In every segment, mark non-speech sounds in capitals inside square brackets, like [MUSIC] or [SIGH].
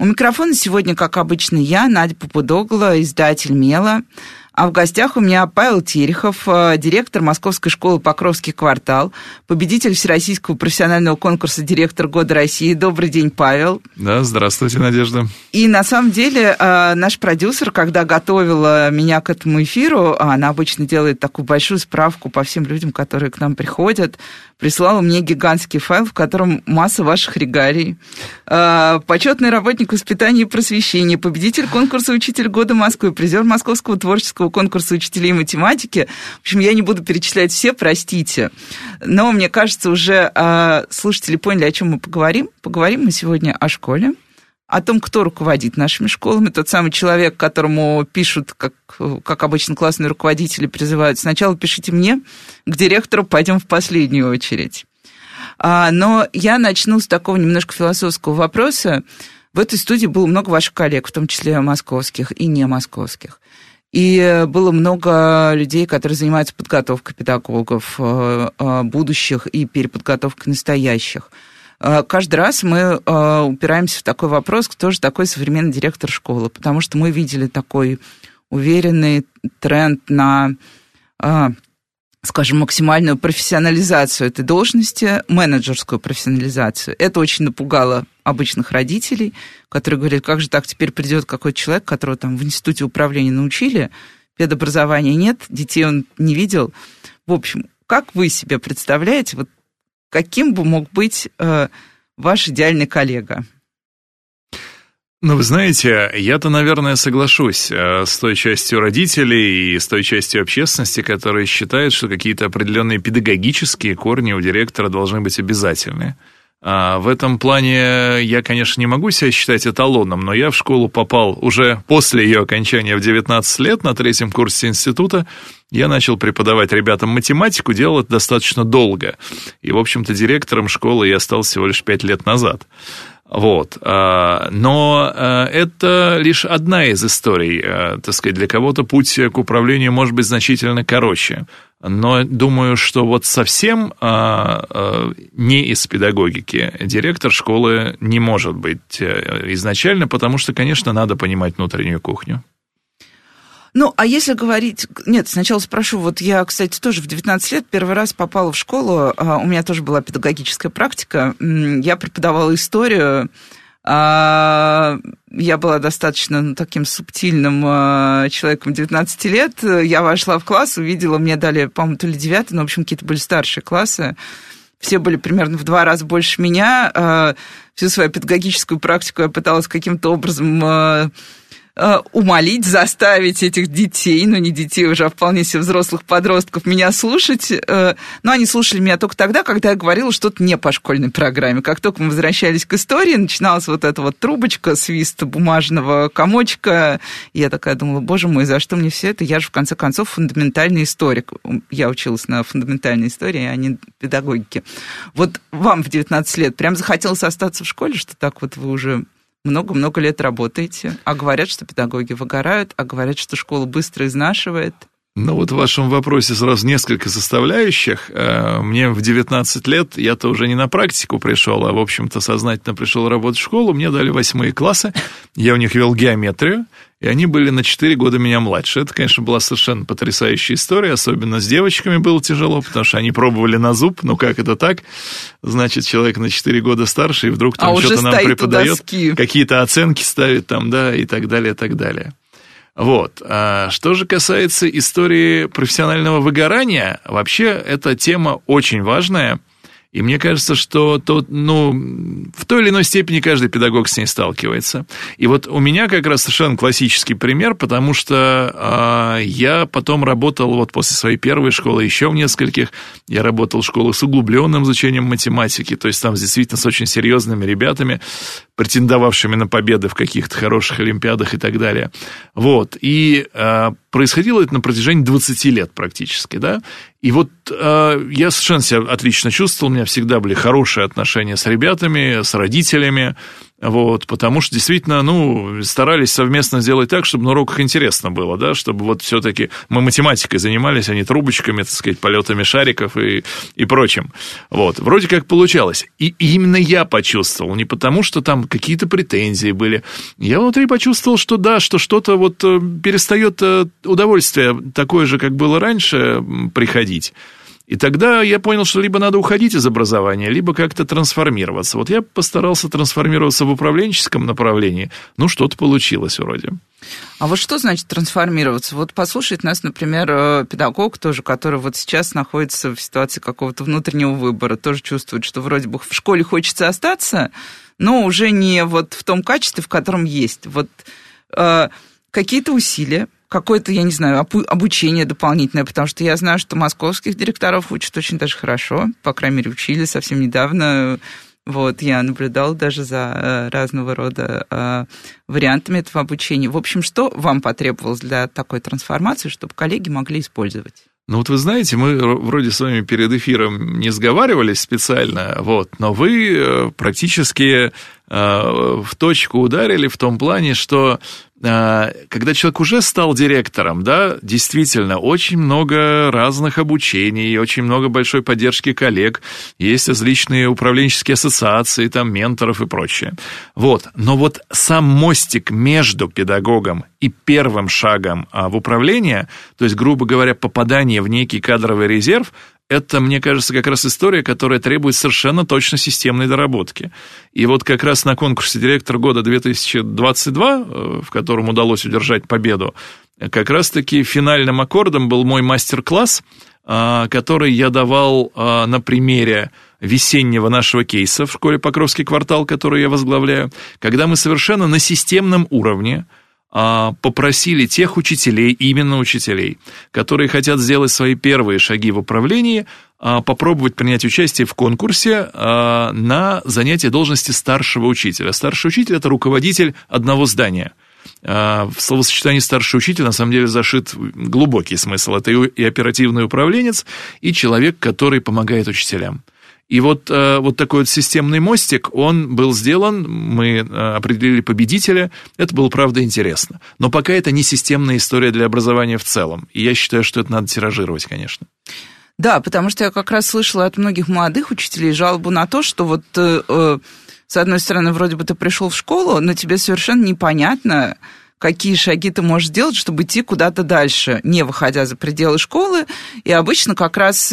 У микрофона сегодня, как обычно, я, Надя Попудогла, издатель «Мела». А в гостях у меня Павел Терехов, э, директор Московской школы Покровский квартал, победитель Всероссийского профессионального конкурса «Директор года России». Добрый день, Павел. Да, здравствуйте, Надежда. И на самом деле э, наш продюсер, когда готовила меня к этому эфиру, она обычно делает такую большую справку по всем людям, которые к нам приходят, прислала мне гигантский файл, в котором масса ваших регалий. Э, почетный работник воспитания и просвещения, победитель конкурса «Учитель года Москвы», призер Московского творческого конкурса учителей математики. В общем, я не буду перечислять все, простите. Но мне кажется, уже э, слушатели поняли, о чем мы поговорим. Поговорим мы сегодня о школе, о том, кто руководит нашими школами. Тот самый человек, которому пишут, как, как обычно классные руководители призывают, сначала пишите мне, к директору пойдем в последнюю очередь. А, но я начну с такого немножко философского вопроса. В этой студии было много ваших коллег, в том числе московских и не московских. И было много людей, которые занимаются подготовкой педагогов э, э, будущих и переподготовкой настоящих. Э, каждый раз мы упираемся в такой вопрос, кто же такой современный директор школы, потому что мы видели такой уверенный тренд на скажем, максимальную профессионализацию этой должности, менеджерскую профессионализацию. Это очень напугало обычных родителей, которые говорят, как же так теперь придет какой-то человек, которого там в институте управления научили, педобразования нет, детей он не видел. В общем, как вы себе представляете, вот каким бы мог быть э, ваш идеальный коллега? Ну, вы знаете, я-то, наверное, соглашусь э, с той частью родителей и с той частью общественности, которые считают, что какие-то определенные педагогические корни у директора должны быть обязательны. А в этом плане я, конечно, не могу себя считать эталоном, но я в школу попал уже после ее окончания в 19 лет, на третьем курсе института. Я начал преподавать ребятам математику, делал это достаточно долго. И, в общем-то, директором школы я стал всего лишь 5 лет назад. Вот. А, но а, это лишь одна из историй. А, так сказать, для кого-то путь к управлению может быть значительно короче. Но думаю, что вот совсем не из педагогики директор школы не может быть э, изначально, потому что, конечно, надо понимать внутреннюю кухню. Ну, а если говорить... Нет, сначала спрошу. Вот я, кстати, тоже в 19 лет первый раз попала в школу. А, у меня тоже была педагогическая практика. Я преподавала историю. А, я была достаточно ну, таким субтильным а, человеком 19 лет. Я вошла в класс, увидела, мне дали, по-моему, то ли 9, но, в общем, какие-то были старшие классы. Все были примерно в два раза больше меня. Всю свою педагогическую практику я пыталась каким-то образом умолить, заставить этих детей, ну не детей уже, а вполне себе взрослых подростков, меня слушать. Э, но они слушали меня только тогда, когда я говорила что-то не по школьной программе. Как только мы возвращались к истории, начиналась вот эта вот трубочка, свист бумажного комочка. Я такая думала, боже мой, за что мне все это? Я же, в конце концов, фундаментальный историк. Я училась на фундаментальной истории, а не педагогике. Вот вам в 19 лет прям захотелось остаться в школе, что так вот вы уже много-много лет работаете, а говорят, что педагоги выгорают, а говорят, что школа быстро изнашивает. Ну вот в вашем вопросе сразу несколько составляющих. Э, мне в 19 лет, я-то уже не на практику пришел, а, в общем-то, сознательно пришел работать в школу. Мне дали восьмые классы, я у них вел геометрию, и они были на 4 года меня младше. Это, конечно, была совершенно потрясающая история, особенно с девочками было тяжело, потому что они пробовали на зуб, ну как это так? Значит, человек на 4 года старше, и вдруг там а что-то нам преподает, какие-то оценки ставит там, да, и так далее, и так далее. Вот. А что же касается истории профессионального выгорания, вообще эта тема очень важная. И мне кажется, что то, ну, в той или иной степени каждый педагог с ней сталкивается. И вот у меня как раз совершенно классический пример, потому что э, я потом работал вот после своей первой школы, еще в нескольких, я работал в школах с углубленным изучением математики, то есть там действительно с очень серьезными ребятами, претендовавшими на победы в каких-то хороших олимпиадах и так далее. Вот. И э, происходило это на протяжении 20 лет практически, да. И вот э, я совершенно себя отлично чувствовал, у меня всегда были хорошие отношения с ребятами, с родителями, вот, потому что действительно, ну, старались совместно сделать так, чтобы на уроках интересно было, да, чтобы вот все-таки мы математикой занимались, а не трубочками, так сказать, полетами шариков и, и прочим. Вот, вроде как получалось. И, именно я почувствовал, не потому что там какие-то претензии были. Я внутри почувствовал, что да, что что-то вот э, перестает э, удовольствие такое же, как было раньше, приходить. И тогда я понял, что либо надо уходить из образования, либо как-то трансформироваться. Вот я постарался трансформироваться в управленческом направлении. Ну, что-то получилось вроде. А вот что значит трансформироваться? Вот послушает нас, например, э, педагог тоже, который вот сейчас находится в ситуации какого-то внутреннего выбора, тоже чувствует, что вроде бы в школе хочется остаться, но уже не вот в том качестве, в котором есть. Вот э, какие-то усилия, какое-то, я не знаю, обучение дополнительное, потому что я знаю, что московских директоров учат очень даже хорошо, по крайней мере, учили совсем недавно. Вот, я наблюдал даже за э, разного рода э, вариантами этого обучения. В общем, что вам потребовалось для такой трансформации, чтобы коллеги могли использовать? Ну вот вы знаете, мы вроде с вами перед эфиром не сговаривались специально, вот, но вы э, практически в точку ударили в том плане, что а, когда человек уже стал директором, да, действительно, очень много разных обучений, очень много большой поддержки коллег, есть различные управленческие ассоциации, там, менторов и прочее. Вот. Но вот сам мостик между педагогом и первым шагом а, в управление, то есть, грубо говоря, попадание в некий кадровый резерв, это, мне кажется, как раз история, которая требует совершенно точно системной доработки. И вот как раз на конкурсе «Директор года 2022», э, в котором удалось удержать победу, как раз-таки финальным аккордом был мой мастер-класс, э, который я давал э, на примере весеннего нашего кейса в школе Покровский квартал, который я возглавляю, когда мы совершенно на системном уровне – а, попросили тех учителей, именно учителей, которые хотят сделать свои первые шаги в управлении, а, попробовать принять участие в конкурсе а, на занятие должности старшего учителя. Старший учитель – это руководитель одного здания. В словосочетании старший учитель на самом деле зашит глубокий смысл. Это и оперативный управленец, и человек, который помогает учителям. И вот, э, вот такой вот системный мостик, он был сделан, мы э, определили победителя, это было, правда, интересно. Но пока это не системная история для образования в целом. И я считаю, что это надо тиражировать, конечно. Да, потому что я как раз слышала от многих молодых учителей жалобу на то, что вот э, с одной стороны, вроде бы ты пришел в школу, но тебе совершенно непонятно, какие шаги ты можешь сделать, чтобы идти куда-то дальше, не выходя за пределы школы. И обычно как раз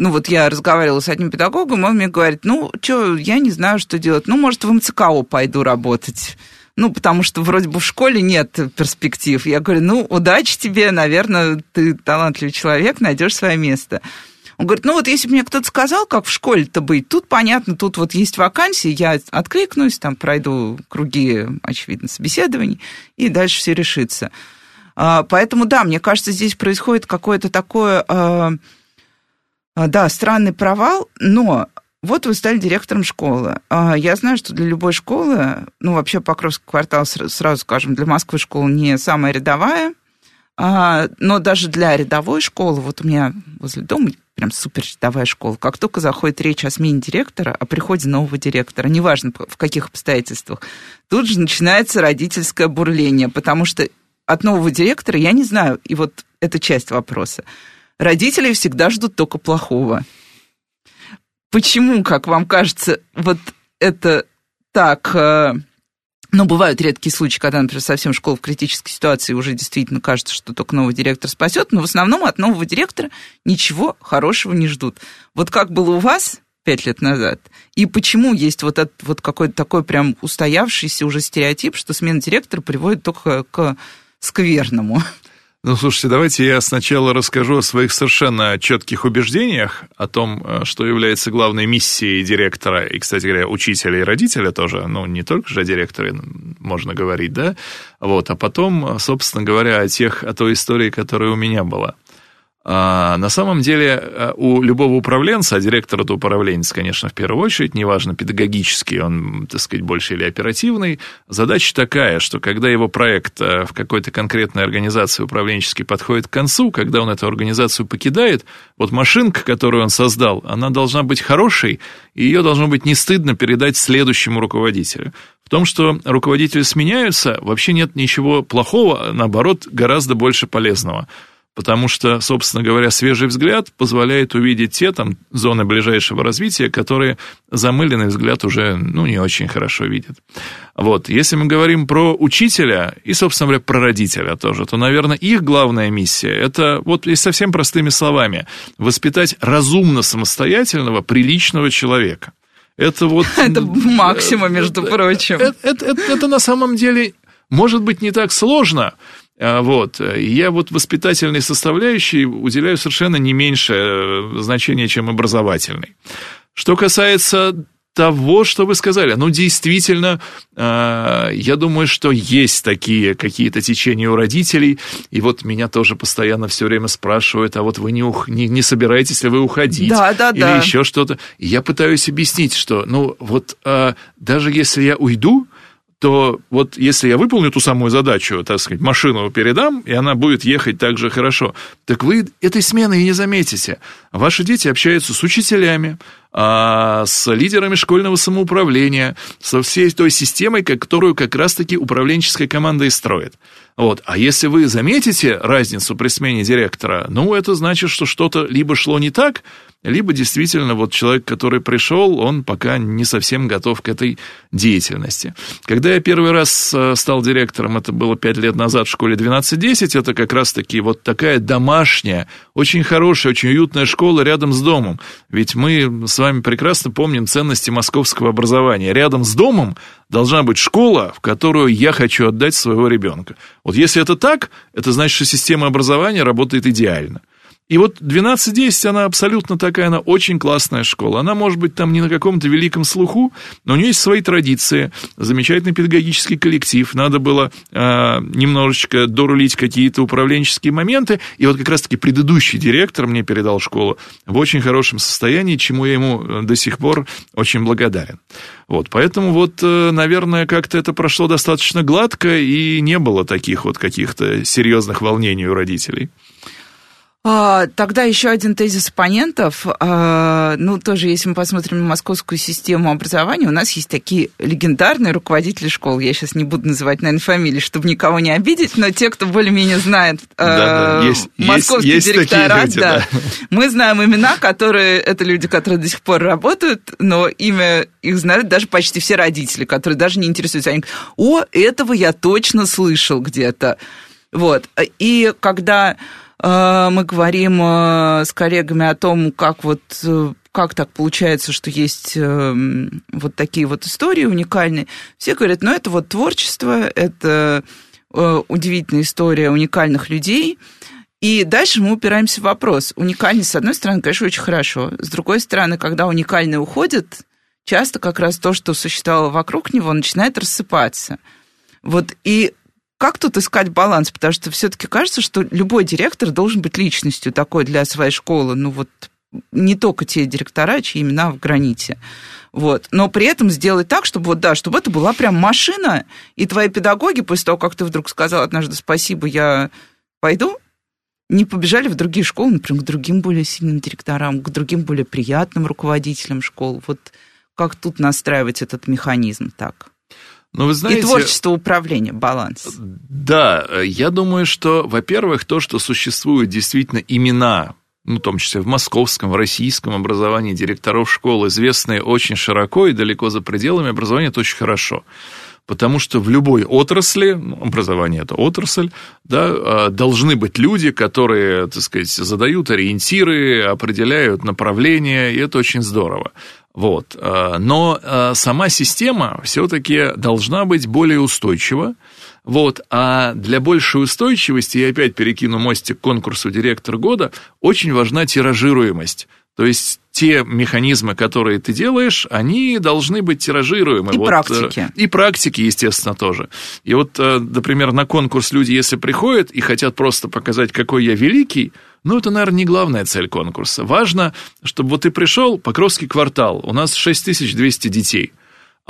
ну вот я разговаривала с одним педагогом, он мне говорит, ну, что, я не знаю, что делать. Ну, может, в МЦКО пойду работать. Ну, потому что вроде бы в школе нет перспектив. Я говорю, ну, удачи тебе, наверное, ты талантливый человек, найдешь свое место. Он говорит, ну вот если бы мне кто-то сказал, как в школе-то быть, тут понятно, тут вот есть вакансии, я откликнусь, там пройду круги, очевидно, собеседований, и дальше все решится. А, поэтому, да, мне кажется, здесь происходит какое-то такое а, да, странный провал, но вот вы стали директором школы. А, я знаю, что для любой школы, ну, вообще Покровский квартал, сразу скажем, для Москвы школа не самая рядовая, а, но даже для рядовой школы, вот у меня возле дома прям супер рядовая школа, как только заходит речь о смене директора, о приходе нового директора, неважно в каких обстоятельствах, тут же начинается родительское бурление, потому что от нового директора я не знаю, и вот это часть вопроса. Родители всегда ждут только плохого. Почему, как вам кажется, вот это так... Э, ну, бывают редкие случаи, когда, например, совсем школа в критической ситуации уже действительно кажется, что только новый директор спасет, но в основном от нового директора ничего хорошего не ждут. Вот как было у вас пять лет назад, и почему есть вот этот вот какой-то такой прям устоявшийся уже стереотип, что смена директора приводит только к скверному? Ну, слушайте, давайте я сначала расскажу о своих совершенно четких убеждениях, о том, э, что является главной миссией директора, и, кстати говоря, учителя и родителя тоже, ну, не только же о директоре можно говорить, да, вот, а потом, собственно говоря, о тех, о той истории, которая у меня была. А на самом деле э, у любого управленца, а директор это управленец, конечно, в первую очередь, неважно, педагогический он, так сказать, больше или оперативный, задача такая, что когда его проект э, в какой-то конкретной организации управленческий подходит к концу, когда он эту организацию покидает, вот машинка, которую он создал, она должна быть хорошей, и ее должно быть не стыдно передать следующему руководителю. В том, что руководители сменяются, вообще нет ничего плохого, наоборот, гораздо больше полезного – потому что, собственно говоря, свежий взгляд позволяет увидеть те там зоны ближайшего развития, которые замыленный взгляд уже, ну, не очень хорошо видит. Вот, если мы говорим про учителя и, собственно говоря, про родителя тоже, то, наверное, их главная миссия – это, вот и совсем простыми словами, воспитать разумно самостоятельного, приличного человека. Это вот... [LAUGHS] Это максимум, между прочим. Это, это, это, это на самом деле может быть не так сложно, вот. Я вот воспитательной составляющей уделяю совершенно не меньшее э, значение, чем образовательной. Что касается того, что вы сказали. Ну, действительно, а, я думаю, что есть такие какие-то течения у родителей, и вот меня тоже постоянно все время спрашивают, а вот вы не, ух... не, не собираетесь ли вы уходить? Да, да, или да. еще что-то. И я пытаюсь объяснить, что, ну, вот а, даже если я уйду, то вот если я выполню ту самую задачу, так сказать, машину передам, и она будет ехать так же хорошо, так вы этой смены и не заметите. Ваши дети общаются с учителями, а, с лидерами школьного самоуправления, со всей той системой, которую как раз-таки управленческая команда и строит. Вот. А если вы заметите разницу при смене директора, ну, это значит, что что-то либо шло не так, либо действительно вот человек, который пришел, он пока не совсем готов к этой деятельности. Когда я первый раз э, стал директором, это было пять лет назад в школе 12-10, это как раз-таки вот такая домашняя, очень хорошая, очень уютная школа рядом с домом. Ведь мы с вами прекрасно помним ценности московского образования. Рядом с домом должна быть школа, в которую я хочу отдать своего ребенка. Вот если это так, это значит, что система образования работает идеально. И вот 12.10, она абсолютно такая, она очень классная школа. Она может быть там не на каком-то великом слуху, но у нее есть свои традиции, замечательный педагогический коллектив. Надо было э, немножечко дорулить какие-то управленческие моменты. И вот как раз-таки предыдущий директор мне передал школу в очень хорошем состоянии, чему я ему э, до сих пор очень благодарен. Вот, поэтому вот, э, наверное, как-то это прошло достаточно гладко, и не было таких вот каких-то серьезных волнений у родителей. А, тогда еще один тезис оппонентов. А, ну, тоже, если мы посмотрим на московскую систему образования, у нас есть такие легендарные руководители школ. Я сейчас не буду называть, наверное, фамилии, чтобы никого не обидеть, но те, кто более-менее знает да, да. Есть, московский есть, есть директорат, люди, да. да. мы знаем имена, которые, это люди, которые до сих пор работают, но имя их знают даже почти все родители, которые даже не интересуются. Они говорят, о, этого я точно слышал где-то. Вот. И когда мы говорим э, с коллегами о том, как вот э, как так получается, что есть вот такие вот истории уникальные. Все говорят, ну это вот творчество, это удивительная история уникальных людей. И дальше мы упираемся в вопрос. Уникальность, с одной стороны, конечно, очень хорошо. С другой стороны, когда уникальный уходит, часто как раз то, что существовало вокруг него, начинает рассыпаться. Вот и как тут искать баланс? Потому что все-таки кажется, что любой директор должен быть личностью такой для своей школы. Ну вот не только те директора, чьи имена в граните. Вот. Но при этом сделать так, чтобы вот, да, чтобы это была прям машина, и твои педагоги, после того, как ты вдруг сказал однажды спасибо, я пойду, не побежали в другие школы, например, к другим более сильным директорам, к другим более приятным руководителям школ. Вот как тут настраивать этот механизм так? Но вы знаете, и творчество управления, баланс. Да, я думаю, что, во-первых, то, что существуют действительно имена, ну, в том числе в московском, в российском образовании директоров школ, известные очень широко и далеко за пределами образования, это очень хорошо. Потому что в любой отрасли, ну, образование это отрасль, да, а, должны быть люди, которые, так сказать, задают ориентиры, определяют направления, и это очень здорово. Вот. Э, но э, сама система все-таки должна быть более устойчива, Вот. А для большей устойчивости, я опять перекину мостик к конкурсу «Директор года», очень важна тиражируемость. То есть те механизмы, которые ты делаешь, они должны быть тиражируемы. И вот, практики. И практики, естественно, тоже. И вот, э, например, на конкурс люди, если приходят и хотят просто показать, какой я великий, ну, это, наверное, не главная цель конкурса. Важно, чтобы вот ты пришел, Покровский квартал, у нас 6200 детей –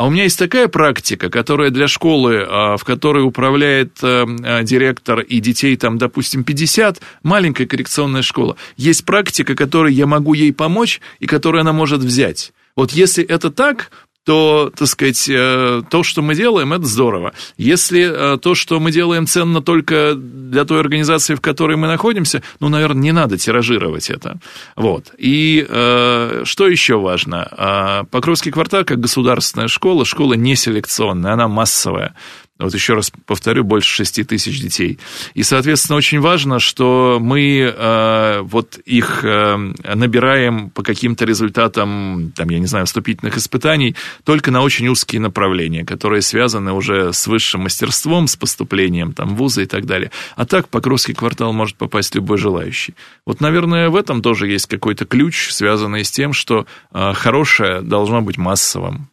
а у меня есть такая практика, которая для школы, а, в которой управляет э, э, директор и детей там, допустим, 50, маленькая коррекционная школа. Есть практика, которой я могу ей помочь и которую она может взять. Вот если это так, то, так сказать, э, то, что мы делаем, это здорово. Если э, то, что мы делаем, ценно только для той организации, в которой мы находимся, ну, наверное, не надо тиражировать это. Вот. И э, что еще важно? Покровский квартал, как государственная школа, школа не селекционная, она массовая вот еще раз повторю, больше 6 тысяч детей. И, соответственно, очень важно, что мы э, вот их э, набираем по каким-то результатам, там, я не знаю, вступительных испытаний, только на очень узкие направления, которые связаны уже с высшим мастерством, с поступлением там, в вузы и так далее. А так Покровский квартал может попасть любой желающий. Вот, наверное, в этом тоже есть какой-то ключ, связанный с тем, что э, хорошее должно быть массовым.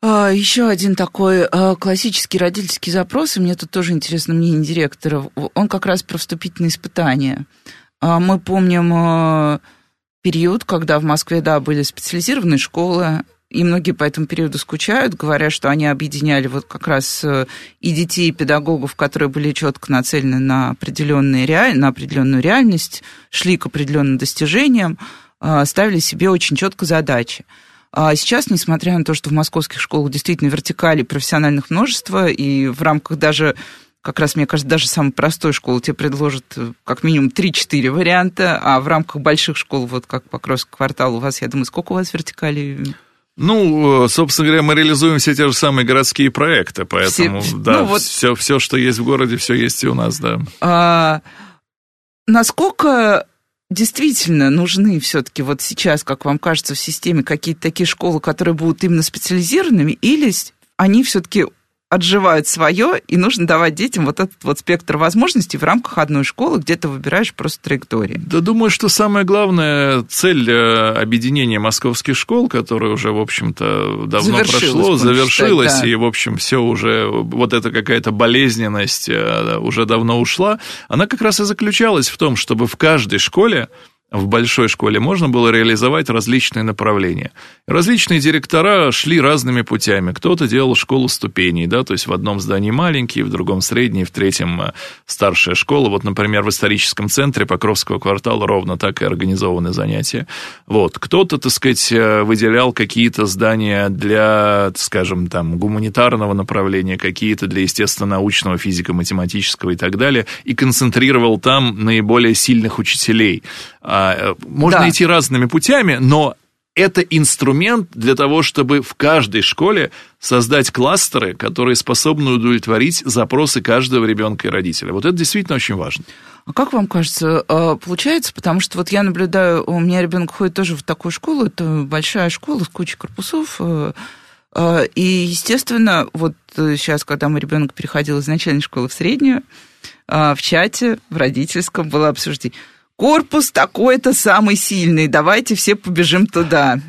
А, Еще один такой а, классический родительский запрос, и мне тут тоже интересно мнение директора, он как раз про вступительные испытания. А, мы помним период, когда в Москве, да, были специализированные школы, и многие по этому периоду скучают, говоря, что они объединяли вот как раз э, и детей, и педагогов, которые были четко нацелены на, определенные реаль... на определенную реальность, шли к определенным достижениям, ставили себе очень четко задачи. А сейчас, несмотря на то, что в московских школах действительно вертикали профессиональных множество, и в рамках даже как раз, мне кажется, даже самой простой школы тебе предложат э, как минимум 3-4 варианта, а в рамках больших школ, вот как Покровский квартал, у вас, я думаю, сколько у вас вертикалей? Ну, э, собственно говоря, мы реализуем все те же самые городские проекты, поэтому, все, да, ну, вот... все, все, что есть в городе, все есть и у нас, да. А, насколько действительно нужны все-таки вот сейчас, как вам кажется, в системе какие-то такие школы, которые будут именно специализированными, или они все-таки отживают свое, и нужно давать детям вот этот вот спектр возможностей в рамках одной школы, где ты выбираешь просто траектории. Да, думаю, что самая главная цель э, объединения московских школ, которая уже, в общем-то, давно прошло, завершилась, считать, да. и, в общем, все уже, вот эта какая-то болезненность э, уже давно ушла, она как раз и заключалась в том, чтобы в каждой школе в большой школе можно было реализовать различные направления. Различные директора шли разными путями. Кто-то делал школу ступеней, да, то есть в одном здании маленький, в другом средний, в третьем э, старшая школа. Вот, например, в историческом центре Покровского квартала ровно так и организованы занятия. Вот. Кто-то, так сказать, э, выделял какие-то здания для, скажем, там, гуманитарного направления, какие-то для естественно-научного, физико-математического и так далее, и концентрировал там наиболее сильных учителей можно да. идти разными путями, но это инструмент для того, чтобы в каждой школе создать кластеры, которые способны удовлетворить запросы каждого ребенка и родителя. Вот это действительно очень важно. А как вам кажется, а, получается, потому что вот я наблюдаю, у меня ребенок ходит тоже в такую школу, это большая школа с кучей корпусов, э, э, и, естественно, вот сейчас, когда мой ребенок переходил из начальной школы в среднюю, в чате, в родительском было обсуждение – корпус такой-то самый сильный, давайте все побежим туда.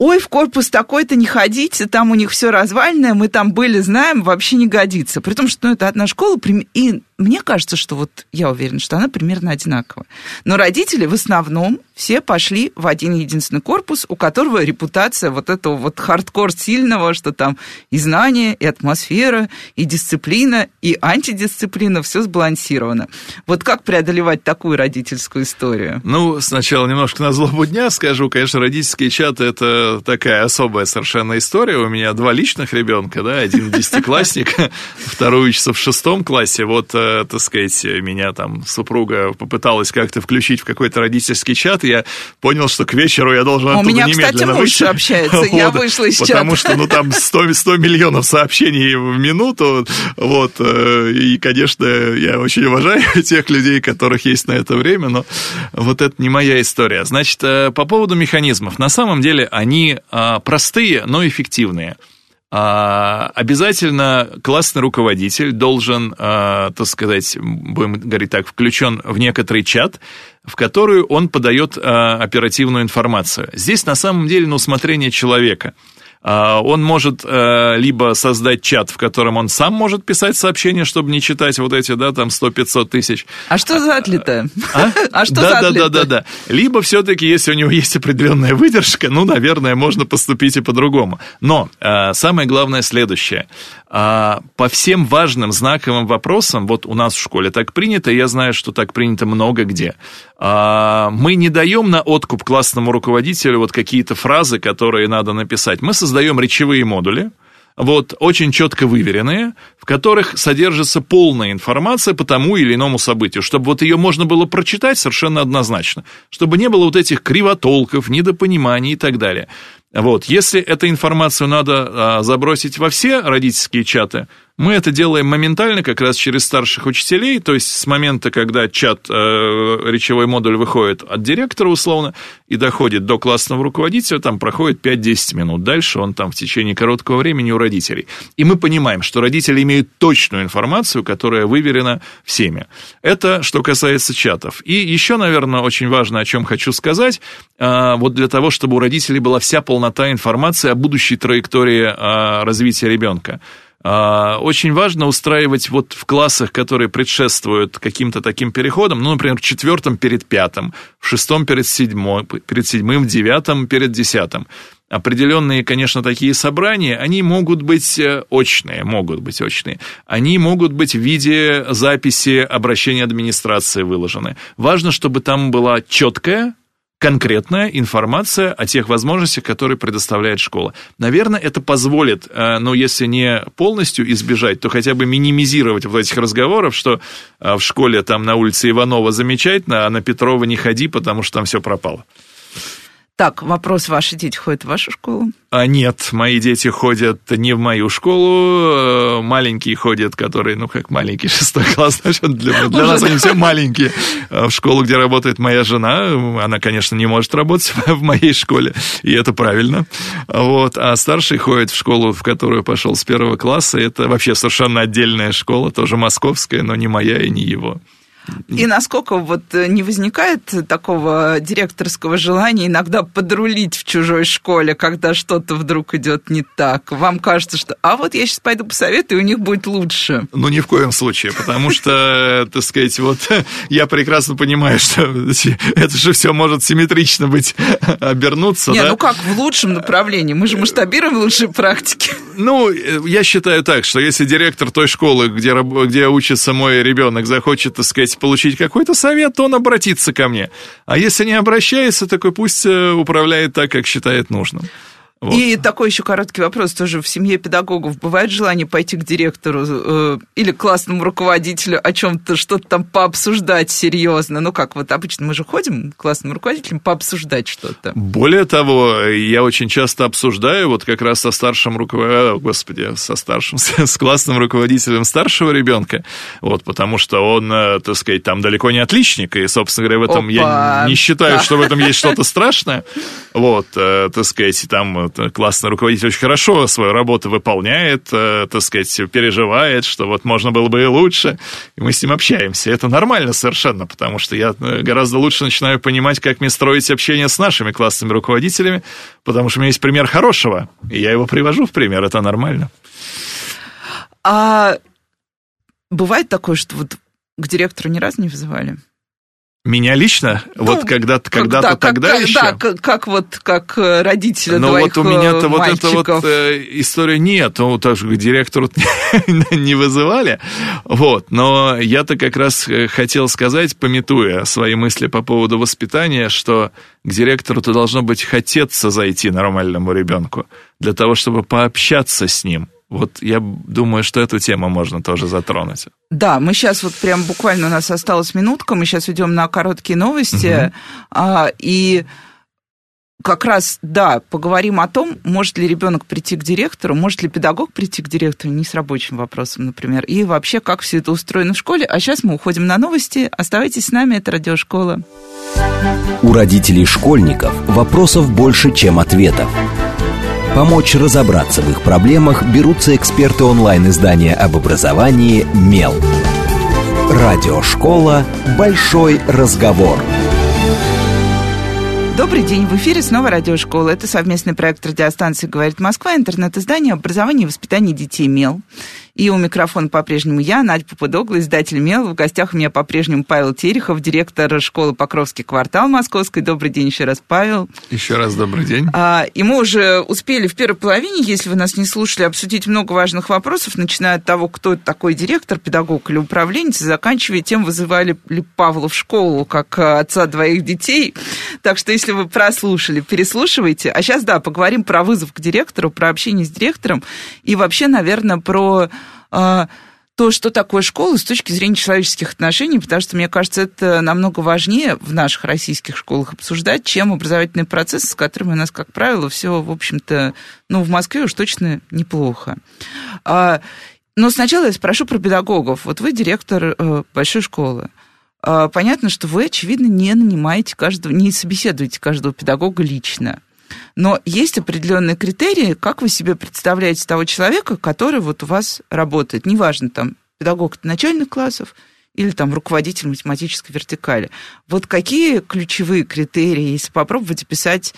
Ой, в корпус такой-то не ходите, там у них все развальное, мы там были, знаем, вообще не годится. При том, что ну, это одна школа, и мне кажется, что вот я уверена, что она примерно одинаковая. Но родители в основном все пошли в один единственный корпус, у которого репутация вот этого вот хардкор сильного, что там и знания, и атмосфера, и дисциплина, и антидисциплина, все сбалансировано. Вот как преодолевать такую родительскую историю? Ну, сначала немножко на злобу дня скажу. Конечно, родительские чаты – это такая особая совершенно история. У меня два личных ребенка, да, один десятиклассник, [LAUGHS] второй учится в шестом классе. Вот э, так сказать, меня там супруга попыталась как-то включить в какой-то родительский чат, я понял, что к вечеру я должен оттуда немедленно У меня, кстати, муж общается, я [LAUGHS] вышла из чата. Потому что, ну, там 100, 100 миллионов сообщений в минуту, вот, э, и, конечно, я очень уважаю [LAUGHS] тех людей, которых есть на это время, но вот это не моя история. Значит, э, по поводу механизмов. На самом деле они а, простые, но эффективные. А, обязательно классный руководитель должен, а, так сказать, будем говорить так, включен в некоторый чат, в который он подает оперативную информацию. Здесь на самом деле на усмотрение человека – он может э, либо создать чат, в котором он сам может писать сообщения, чтобы не читать вот эти, да, там 100-500 тысяч. А что за атлета? А? [LAUGHS] а что да, за? Да, да, да, да. Либо все-таки, если у него есть определенная выдержка, ну, наверное, можно поступить и по-другому. Но э, самое главное следующее. А, по всем важным знаковым вопросам, вот у нас в школе так принято, я знаю, что так принято много где, а, мы не даем на откуп классному руководителю вот какие-то фразы, которые надо написать. Мы создаем речевые модули, вот, очень четко выверенные, в которых содержится полная информация по тому или иному событию, чтобы вот ее можно было прочитать совершенно однозначно, чтобы не было вот этих кривотолков, недопониманий и так далее. Вот, если эту информацию надо а, забросить во все родительские чаты, мы это делаем моментально, как раз через старших учителей, то есть с момента, когда чат, э, речевой модуль выходит от директора условно и доходит до классного руководителя, там проходит 5-10 минут. Дальше он там в течение короткого времени у родителей. И мы понимаем, что родители имеют точную информацию, которая выверена всеми. Это что касается чатов. И еще, наверное, очень важно, о чем хочу сказать, э, вот для того, чтобы у родителей была вся полнота информации о будущей траектории э, развития ребенка. А, очень важно устраивать вот в классах, которые предшествуют каким-то таким переходам, ну, например, в четвертом перед пятым, в шестом перед седьмым, перед седьмым, в девятом перед десятым. Определенные, конечно, такие собрания, они могут быть э, очные, могут быть очные. Они могут быть в виде записи обращения администрации выложены. Важно, чтобы там была четкая, конкретная информация о тех возможностях, которые предоставляет школа. Наверное, это позволит, э, ну, если не полностью избежать, то хотя бы минимизировать вот этих разговоров, что э, в школе там на улице Иванова замечательно, а на Петрова не ходи, потому что там все пропало. Так, вопрос, ваши дети ходят в вашу школу? А нет, мои дети ходят не в мою школу, э, маленькие ходят, которые, ну как маленький, [LAUGHS] шестой класс, значит, для, для нас они все маленькие. А в школу, где работает моя жена, она, конечно, не может работать [LAUGHS] в моей школе, и это правильно. Вот. А старший ходит в школу, в которую пошел с первого класса, это вообще совершенно отдельная школа, тоже московская, но не моя и не его. И насколько вот э, не возникает такого директорского желания иногда подрулить в чужой школе, когда что-то вдруг идет не так? Вам кажется, что а вот я сейчас пойду посоветую, и у них будет лучше. Ну, ни в коем случае, потому что, так сказать, вот [LAUGHS] я прекрасно понимаю, что [LAUGHS] это же все может симметрично быть, [LAUGHS] обернуться. Не, ну как в лучшем направлении? Мы же масштабируем лучшие практики. Ну, я считаю так, что если директор той школы, где, где учится мой ребенок, захочет, так сказать, получить какой-то совет, то он обратится ко мне. А если не обращается, такой пусть э, управляет так, как считает нужным. Вот. И такой еще короткий вопрос тоже. В семье педагогов бывает желание пойти к директору э, или классному руководителю о чем-то, что-то там пообсуждать серьезно? Ну как, вот обычно мы же ходим к классному руководителю пообсуждать что-то. Более того, я очень часто обсуждаю вот как раз со старшим руководителем, э, господи, со старшим, [LAUGHS] с классным руководителем старшего ребенка, вот, потому что он, э, так сказать, там далеко не отличник, и, собственно говоря, в этом Опа. я не считаю, что в этом есть что-то страшное, вот, э, так сказать, там классный руководитель очень хорошо свою работу выполняет, э, так сказать, переживает, что вот можно было бы и лучше, и мы с ним общаемся. Это нормально совершенно, потому что я э, гораздо лучше начинаю понимать, как мне строить общение с нашими классными руководителями, потому что у меня есть пример хорошего, и я его привожу в пример, это нормально. А бывает такое, что вот к директору ни разу не вызывали? Меня лично? Ну, вот когда-то, когда-то как, тогда как, еще? Да, как, как вот, как э, родителя Но двоих вот у меня-то вот эта вот э, история нет. Ну, так же, директору [LAUGHS] не вызывали. Вот. Но я-то как раз э, хотел сказать, пометуя свои мысли по поводу воспитания, что к директору-то должно быть хотеться зайти нормальному ребенку для того, чтобы пообщаться с ним вот я думаю, что эту тему можно тоже затронуть. Да, мы сейчас вот прям буквально у нас осталась минутка, мы сейчас идем на короткие новости, угу. а, и как раз, да, поговорим о том, может ли ребенок прийти к директору, может ли педагог прийти к директору, не с рабочим вопросом, например, и вообще, как все это устроено в школе. А сейчас мы уходим на новости. Оставайтесь с нами, это Радиошкола. У родителей школьников вопросов больше, чем ответов. Помочь разобраться в их проблемах берутся эксперты онлайн-издания об образовании «Мел». Радиошкола «Большой разговор». Добрый день, в эфире снова радиошкола. Это совместный проект радиостанции «Говорит Москва», интернет-издание образования и воспитания детей «Мел». И у микрофона по-прежнему я, Надя Попудогла, издатель «Мел». В гостях у меня по-прежнему Павел Терехов, директор школы «Покровский квартал» Московской. Добрый день еще раз, Павел. Еще раз добрый день. А, и мы уже успели в первой половине, если вы нас не слушали, обсудить много важных вопросов, начиная от того, кто такой директор, педагог или управленец, заканчивая тем, вызывали ли Павла в школу как отца двоих детей. Так что, если вы прослушали, переслушивайте. А сейчас, да, поговорим про вызов к директору, про общение с директором и вообще, наверное, про а, то, что такое школа с точки зрения человеческих отношений, потому что, мне кажется, это намного важнее в наших российских школах обсуждать, чем образовательный процесс, с которым у нас, как правило, все, в общем-то, ну, в Москве уж точно неплохо. А, но сначала я спрошу про педагогов. Вот вы директор э, большой школы. А, понятно, что вы, очевидно, не нанимаете каждого, не собеседуете каждого педагога лично. Но есть определенные критерии, как вы себе представляете того человека, который вот у вас работает. Неважно, там, педагог начальных классов или там руководитель математической вертикали. Вот какие ключевые критерии, если попробовать описать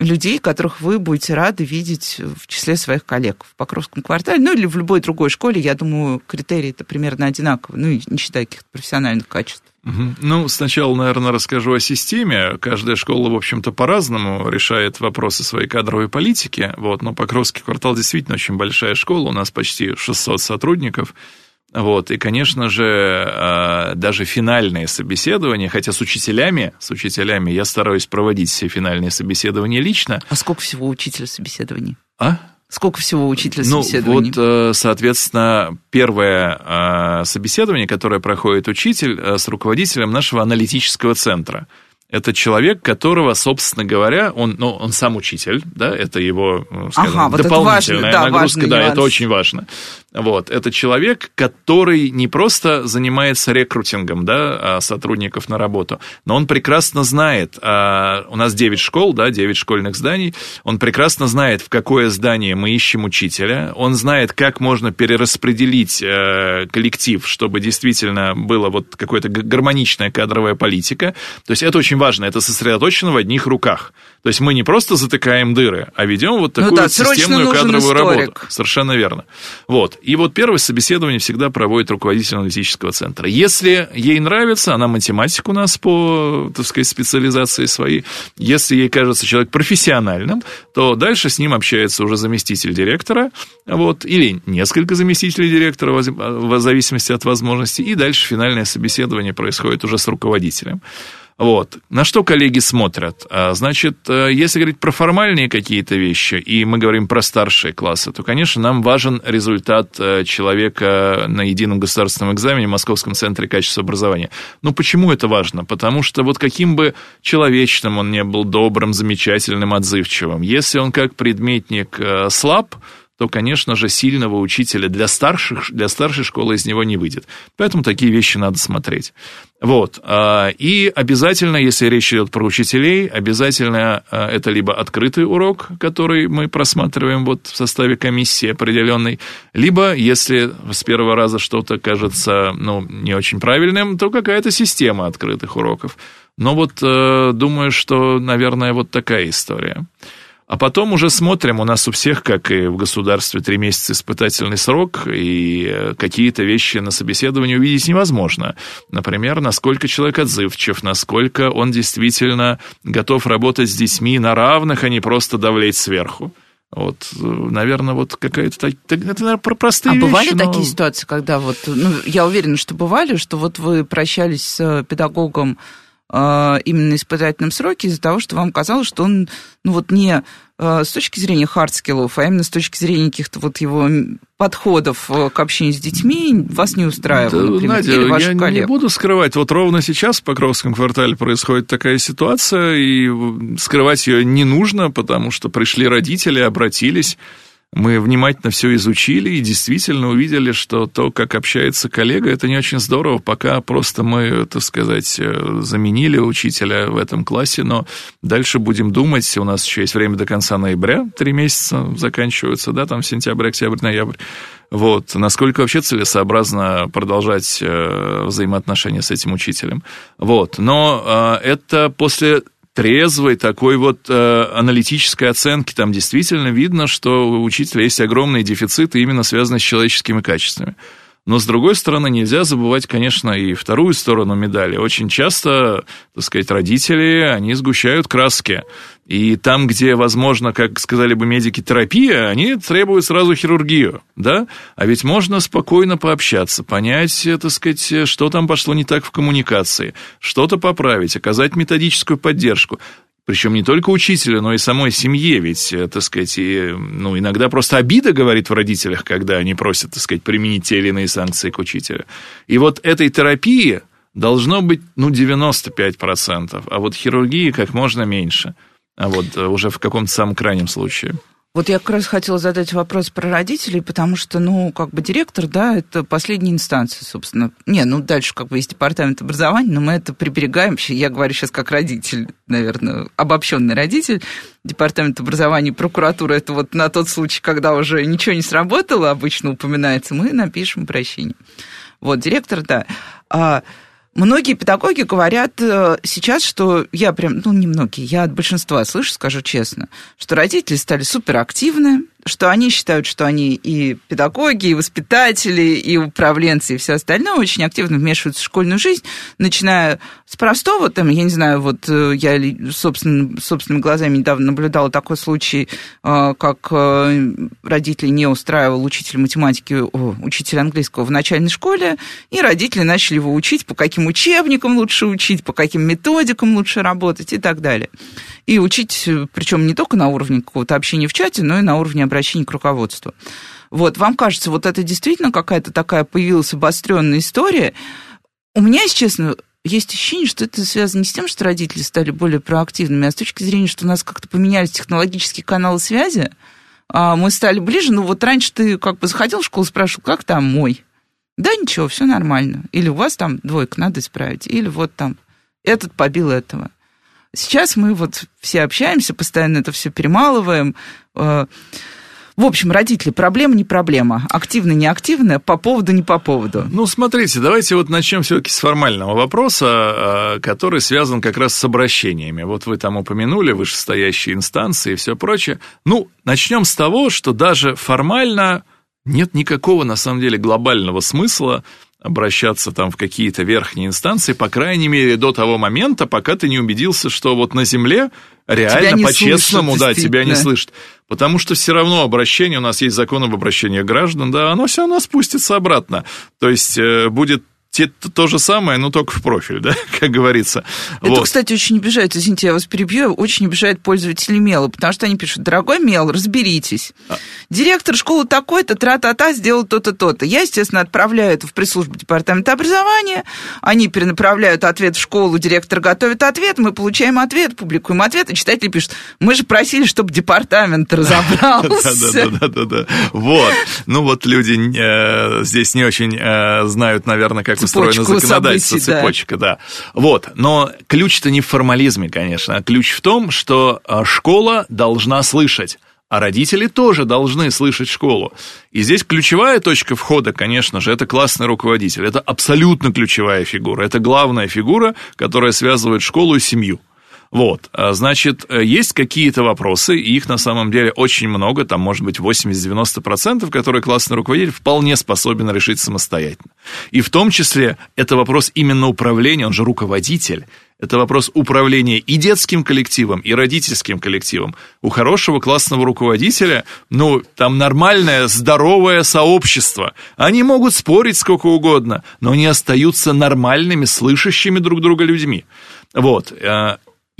людей, которых вы будете рады видеть в числе своих коллег в Покровском квартале, ну или в любой другой школе, я думаю, критерии это примерно одинаковые, ну, не считая каких-то профессиональных качеств. Ну, сначала, наверное, расскажу о системе. Каждая школа, в общем-то, по-разному решает вопросы своей кадровой политики. Вот, но Покровский квартал действительно очень большая школа, у нас почти 600 сотрудников. Вот, и, конечно же, а, даже финальные собеседования, хотя с учителями, с учителями я стараюсь проводить все финальные собеседования лично. А сколько всего учителя собеседований? А? Сколько всего учителя собеседований? Ну, вот, э, соответственно, первое э, собеседование, которое проходит учитель э, с руководителем нашего аналитического центра – это человек, которого, собственно говоря, он, ну, он сам учитель, да, это его, э, скажем, ага, вот дополнительная это важно, нагрузка, да, нюанс. это очень важно. Вот, это человек, который не просто занимается рекрутингом, да, а, сотрудников на работу, но он прекрасно знает, а, у нас 9 школ, да, 9 школьных зданий, он прекрасно знает, в какое здание мы ищем учителя, он знает, как можно перераспределить э, коллектив, чтобы действительно было вот какая-то гармоничная кадровая политика, то есть это очень важно, это сосредоточено в одних руках. То есть мы не просто затыкаем дыры, а ведем вот ну такую ну, да, вот системную кадровую историк. работу. Совершенно верно. Вот. И вот первое собеседование всегда проводит руководитель аналитического центра. Если ей нравится, она математик у нас по, так сказать, специализации своей, если ей кажется человек профессиональным, то дальше с ним общается уже заместитель директора, вот, или несколько заместителей директора, в зависимости от возможностей, и дальше финальное собеседование происходит уже с руководителем. Вот. На что коллеги смотрят? А, значит, э, если говорить про формальные какие-то вещи, и мы говорим про старшие классы, то, конечно, нам важен результат э, человека на едином государственном экзамене в Московском центре качества образования. Ну, почему это важно? Потому что вот каким бы человечным он не был, добрым, замечательным, отзывчивым, если он как предметник э, слаб, то, конечно же, сильного учителя для, старших, для старшей школы из него не выйдет. Поэтому такие вещи надо смотреть. Вот. А, и обязательно, если речь идет про учителей, обязательно а, это либо открытый урок, который мы просматриваем вот в составе комиссии определенной, либо, если с первого раза что-то кажется ну, не очень правильным, то какая-то система открытых уроков. Но вот э, думаю, что, наверное, вот такая история. А потом уже смотрим, у нас у всех, как и в государстве, три месяца испытательный срок, и э, какие-то вещи на собеседовании увидеть невозможно. Например, насколько человек отзывчив, насколько он действительно готов работать с детьми на равных, а не просто давлеть сверху. Вот, э, наверное, вот какая-то... Это, наверное, про простые а вещи. А бывали но... такие ситуации, когда вот... Ну, я уверена, что бывали, что вот вы прощались с педагогом а, именно испытательном сроке из-за того, что вам казалось, что он, ну вот не а, с точки зрения хардскиллов, а именно с точки зрения каких-то вот его подходов э, к общению с детьми вас не устраивало, да, например, Надя, или ваших я коллег? не буду скрывать, вот ровно сейчас в Покровском квартале происходит такая ситуация, и скрывать ее не нужно, потому что пришли родители, обратились, Мы внимательно все изучили и действительно увидели, что то, как общается коллега, это не очень здорово, пока просто мы, так сказать, э, заменили учителя в этом классе, но дальше будем думать, у нас еще есть время до конца ноября, три месяца заканчиваются, да, там сентябрь, октябрь, ноябрь. Вот, насколько вообще целесообразно продолжать э, взаимоотношения с этим учителем. Вот, но э, это после трезвой такой вот э, аналитической оценки там действительно видно, что у учителя есть огромные дефициты, именно связанные с человеческими качествами. Но, с другой стороны, нельзя забывать, конечно, и вторую сторону медали. Очень часто, так сказать, родители, они сгущают краски. И там, где, возможно, как сказали бы медики, терапия, они требуют сразу хирургию, да? А ведь можно спокойно пообщаться, понять, так сказать, что там пошло не так в коммуникации, что-то поправить, оказать методическую поддержку. Причем не только учителю, но и самой семье, ведь, э, так сказать, и, ну, иногда просто обида говорит в родителях, когда они просят, так сказать, применить те или иные санкции к учителю. И вот этой терапии должно быть, ну, 95%, а вот хирургии как можно меньше, а вот э, уже в каком-то самом крайнем случае. Вот я как раз хотела задать вопрос про родителей, потому что, ну, как бы директор, да, это последняя инстанция, собственно. Не, ну, дальше как бы есть департамент образования, но мы это приберегаем. Я говорю сейчас как родитель, наверное, обобщенный родитель. Департамент образования прокуратура, это вот на тот случай, когда уже ничего не сработало, обычно упоминается, мы напишем прощение. Вот, директор, да. Многие педагоги говорят э, сейчас, что я прям, ну, не многие, я от большинства слышу, скажу честно, что родители стали суперактивны, что они считают, что они и педагоги, и воспитатели, и управленцы, и все остальное очень активно вмешиваются в школьную жизнь, начиная с простого, там, я не знаю, вот э, я собственно, собственными глазами недавно наблюдала такой случай, э, как э, родители не устраивал учитель математики, о, учитель английского в начальной школе, и родители начали его учить, по каким учебникам лучше учить, по каким методикам лучше работать и так далее. И учить, причем не только на уровне какого-то общения в чате, но и на уровне обращения к руководству. Вот, вам кажется, вот это действительно какая-то такая появилась обостренная история? У меня, если честно, есть ощущение, что это связано не с тем, что родители стали более проактивными, а с точки зрения, что у нас как-то поменялись технологические каналы связи, а мы стали ближе. Ну, вот раньше ты как бы заходил в школу, спрашивал, как там мой? Да ничего, все нормально. Или у вас там двойка, надо исправить. Или вот там этот побил этого. Сейчас мы вот все общаемся, постоянно это все перемалываем. Э, в общем, родители, проблема не проблема. Активно, не активно, по поводу, не по поводу. Ну, смотрите, давайте вот начнем все-таки с формального вопроса, э, который связан как раз с обращениями. Вот вы там упомянули вышестоящие инстанции и все прочее. Ну, начнем с того, что даже формально нет никакого, на самом деле, глобального смысла обращаться там в какие-то верхние инстанции, по крайней мере, до того момента, пока ты не убедился, что вот на земле реально по-честному, да, тебя не слышат. Потому что все равно обращение, у нас есть закон об обращении граждан, да, оно все равно спустится обратно. То есть э, будет те, то же самое, но только в профиль, да, [LAUGHS] как говорится. Это, вот. кстати, очень обижает, извините, я вас перебью, очень обижает пользователей мела, потому что они пишут, дорогой мел, разберитесь. А. Директор школы такой-то, тра-та-та, сделал то-то, то-то. Я, естественно, отправляю это в пресс-службу департамента образования, они перенаправляют ответ в школу, директор готовит ответ, мы получаем ответ, публикуем ответ, и читатели пишут, мы же просили, чтобы департамент [LAUGHS] разобрался. Да-да-да, вот. Ну вот люди э, здесь не очень э, знают, наверное, как устроено законодательство, событий, цепочка, да. да. Вот, но ключ-то не в формализме, конечно, а ключ в том, что а, школа должна слышать. А родители тоже должны слышать школу. И здесь ключевая точка входа, конечно же, это классный руководитель. Это абсолютно ключевая фигура. Это главная фигура, которая связывает школу и семью. Вот, а, значит, э, есть какие-то вопросы, и их на самом деле очень много, там может быть 80-90%, которые классный руководитель вполне способен решить самостоятельно. И в том числе это вопрос именно управления, он же руководитель. Это вопрос управления и детским коллективом, и родительским коллективом. У хорошего классного руководителя, ну, там нормальное, здоровое сообщество. Они могут спорить сколько угодно, но они остаются нормальными, слышащими друг друга людьми. Вот.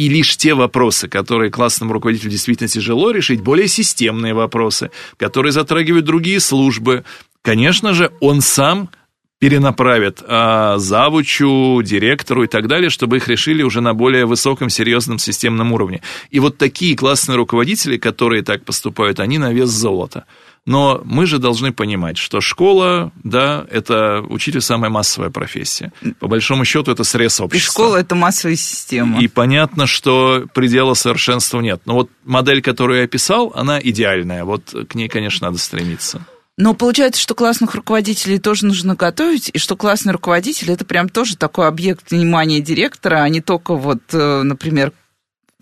И лишь те вопросы, которые классному руководителю действительно тяжело решить, более системные вопросы, которые затрагивают другие службы, конечно же, он сам перенаправят а, завучу, директору и так далее, чтобы их решили уже на более высоком, серьезном системном уровне. И вот такие классные руководители, которые так поступают, они на вес золота. Но мы же должны понимать, что школа, да, это учитель самая массовая профессия. По большому счету это срез общества. И школа это массовая система. И понятно, что предела совершенства нет. Но вот модель, которую я описал, она идеальная. Вот к ней, конечно, надо стремиться. Но получается, что классных руководителей тоже нужно готовить, и что классный руководитель это прям тоже такой объект внимания директора, а не только вот, э, например,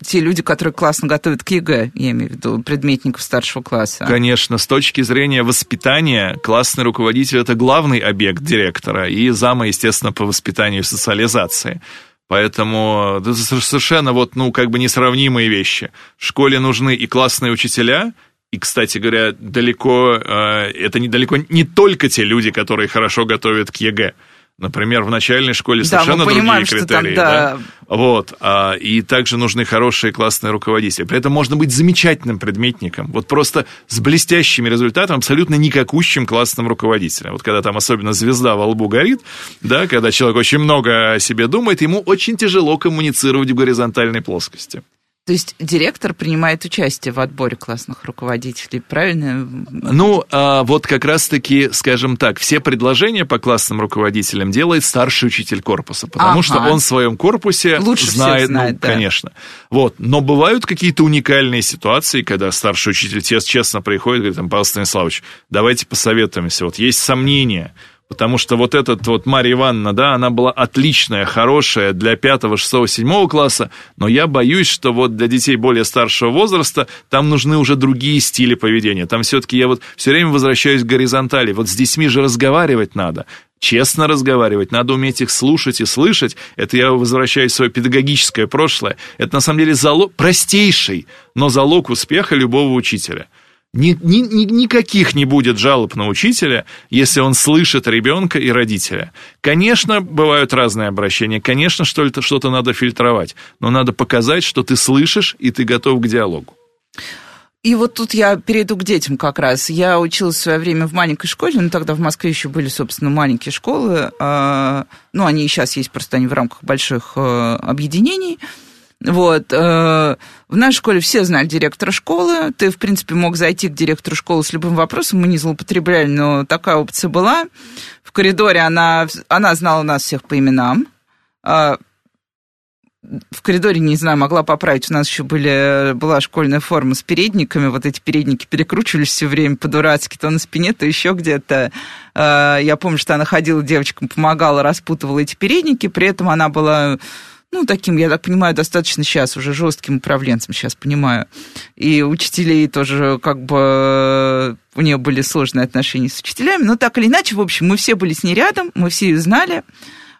те люди, которые классно готовят к ЕГЭ, я имею в виду предметников старшего класса. Конечно, с точки зрения воспитания, классный руководитель – это главный объект директора и зама, естественно, по воспитанию и социализации. Поэтому это совершенно вот, ну, как бы несравнимые вещи. В школе нужны и классные учителя – и, кстати говоря, далеко, э, это недалеко не только те люди, которые хорошо готовят к ЕГЭ. Например, в начальной школе совершенно да, понимаем, другие критерии. Там, да. Да? Вот. А, и также нужны хорошие классные руководители. При этом можно быть замечательным предметником. Вот просто с блестящими результатами, абсолютно никакущим классным руководителем. Вот когда там особенно звезда во лбу горит, да, когда человек очень много о себе думает, ему очень тяжело коммуницировать в горизонтальной плоскости. То есть директор принимает участие в отборе классных руководителей, правильно? Ну, а вот как раз-таки, скажем так, все предложения по классным руководителям делает старший учитель корпуса, потому ага. что он в своем корпусе Лучше знает, знает ну, да. конечно. Вот, но бывают какие-то уникальные ситуации, когда старший учитель честно приходит и говорит, Павел Станиславович, давайте посоветуемся, вот есть сомнения, Потому что вот этот вот Марья Ивановна, да, она была отличная, хорошая для пятого, шестого, седьмого класса, но я боюсь, что вот для детей более старшего возраста там нужны уже другие стили поведения. Там все-таки я вот все время возвращаюсь к горизонтали. Вот с детьми же разговаривать надо честно разговаривать, надо уметь их слушать и слышать. Это я возвращаюсь в свое педагогическое прошлое. Это на самом деле залог, простейший, но залог успеха любого учителя – ни, ни, ни, никаких не будет жалоб на учителя, если он слышит ребенка и родителя. Конечно, бывают разные обращения, конечно, что-то, что-то надо фильтровать, но надо показать, что ты слышишь и ты готов к диалогу. И вот тут я перейду к детям как раз. Я училась в свое время в маленькой школе, но тогда в Москве еще были, собственно, маленькие школы. А, ну, они и сейчас есть, просто они в рамках больших э, объединений. Вот. Э, в нашей школе все знали директора школы. Ты, в принципе, мог зайти к директору школы с любым вопросом. Мы не злоупотребляли, но такая опция была. В коридоре она, она знала нас всех по именам. А, в коридоре, не знаю, могла поправить. У нас еще были, была школьная форма с передниками. Вот эти передники перекручивались все время по-дурацки, то на спине, то еще где-то. А, я помню, что она ходила девочкам, помогала, распутывала эти передники. При этом она была ну, таким, я так понимаю, достаточно сейчас уже жестким управленцем, сейчас понимаю. И учителей тоже как бы у нее были сложные отношения с учителями, но так или иначе, в общем, мы все были с ней рядом, мы все ее знали.